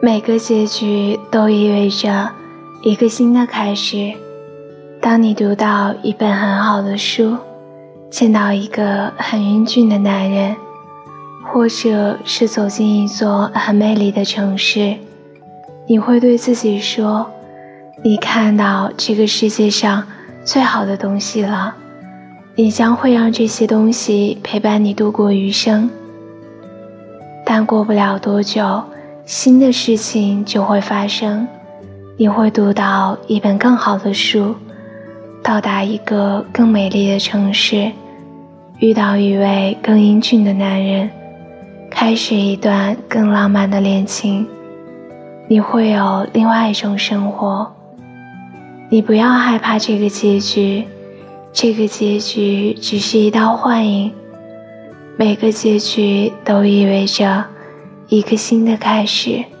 每个结局都意味着一个新的开始。当你读到一本很好的书，见到一个很英俊的男人，或者是走进一座很美丽的城市，你会对自己说：“你看到这个世界上最好的东西了。”你将会让这些东西陪伴你度过余生。但过不了多久。新的事情就会发生，你会读到一本更好的书，到达一个更美丽的城市，遇到一位更英俊的男人，开始一段更浪漫的恋情。你会有另外一种生活。你不要害怕这个结局，这个结局只是一道幻影。每个结局都意味着。一个新的开始。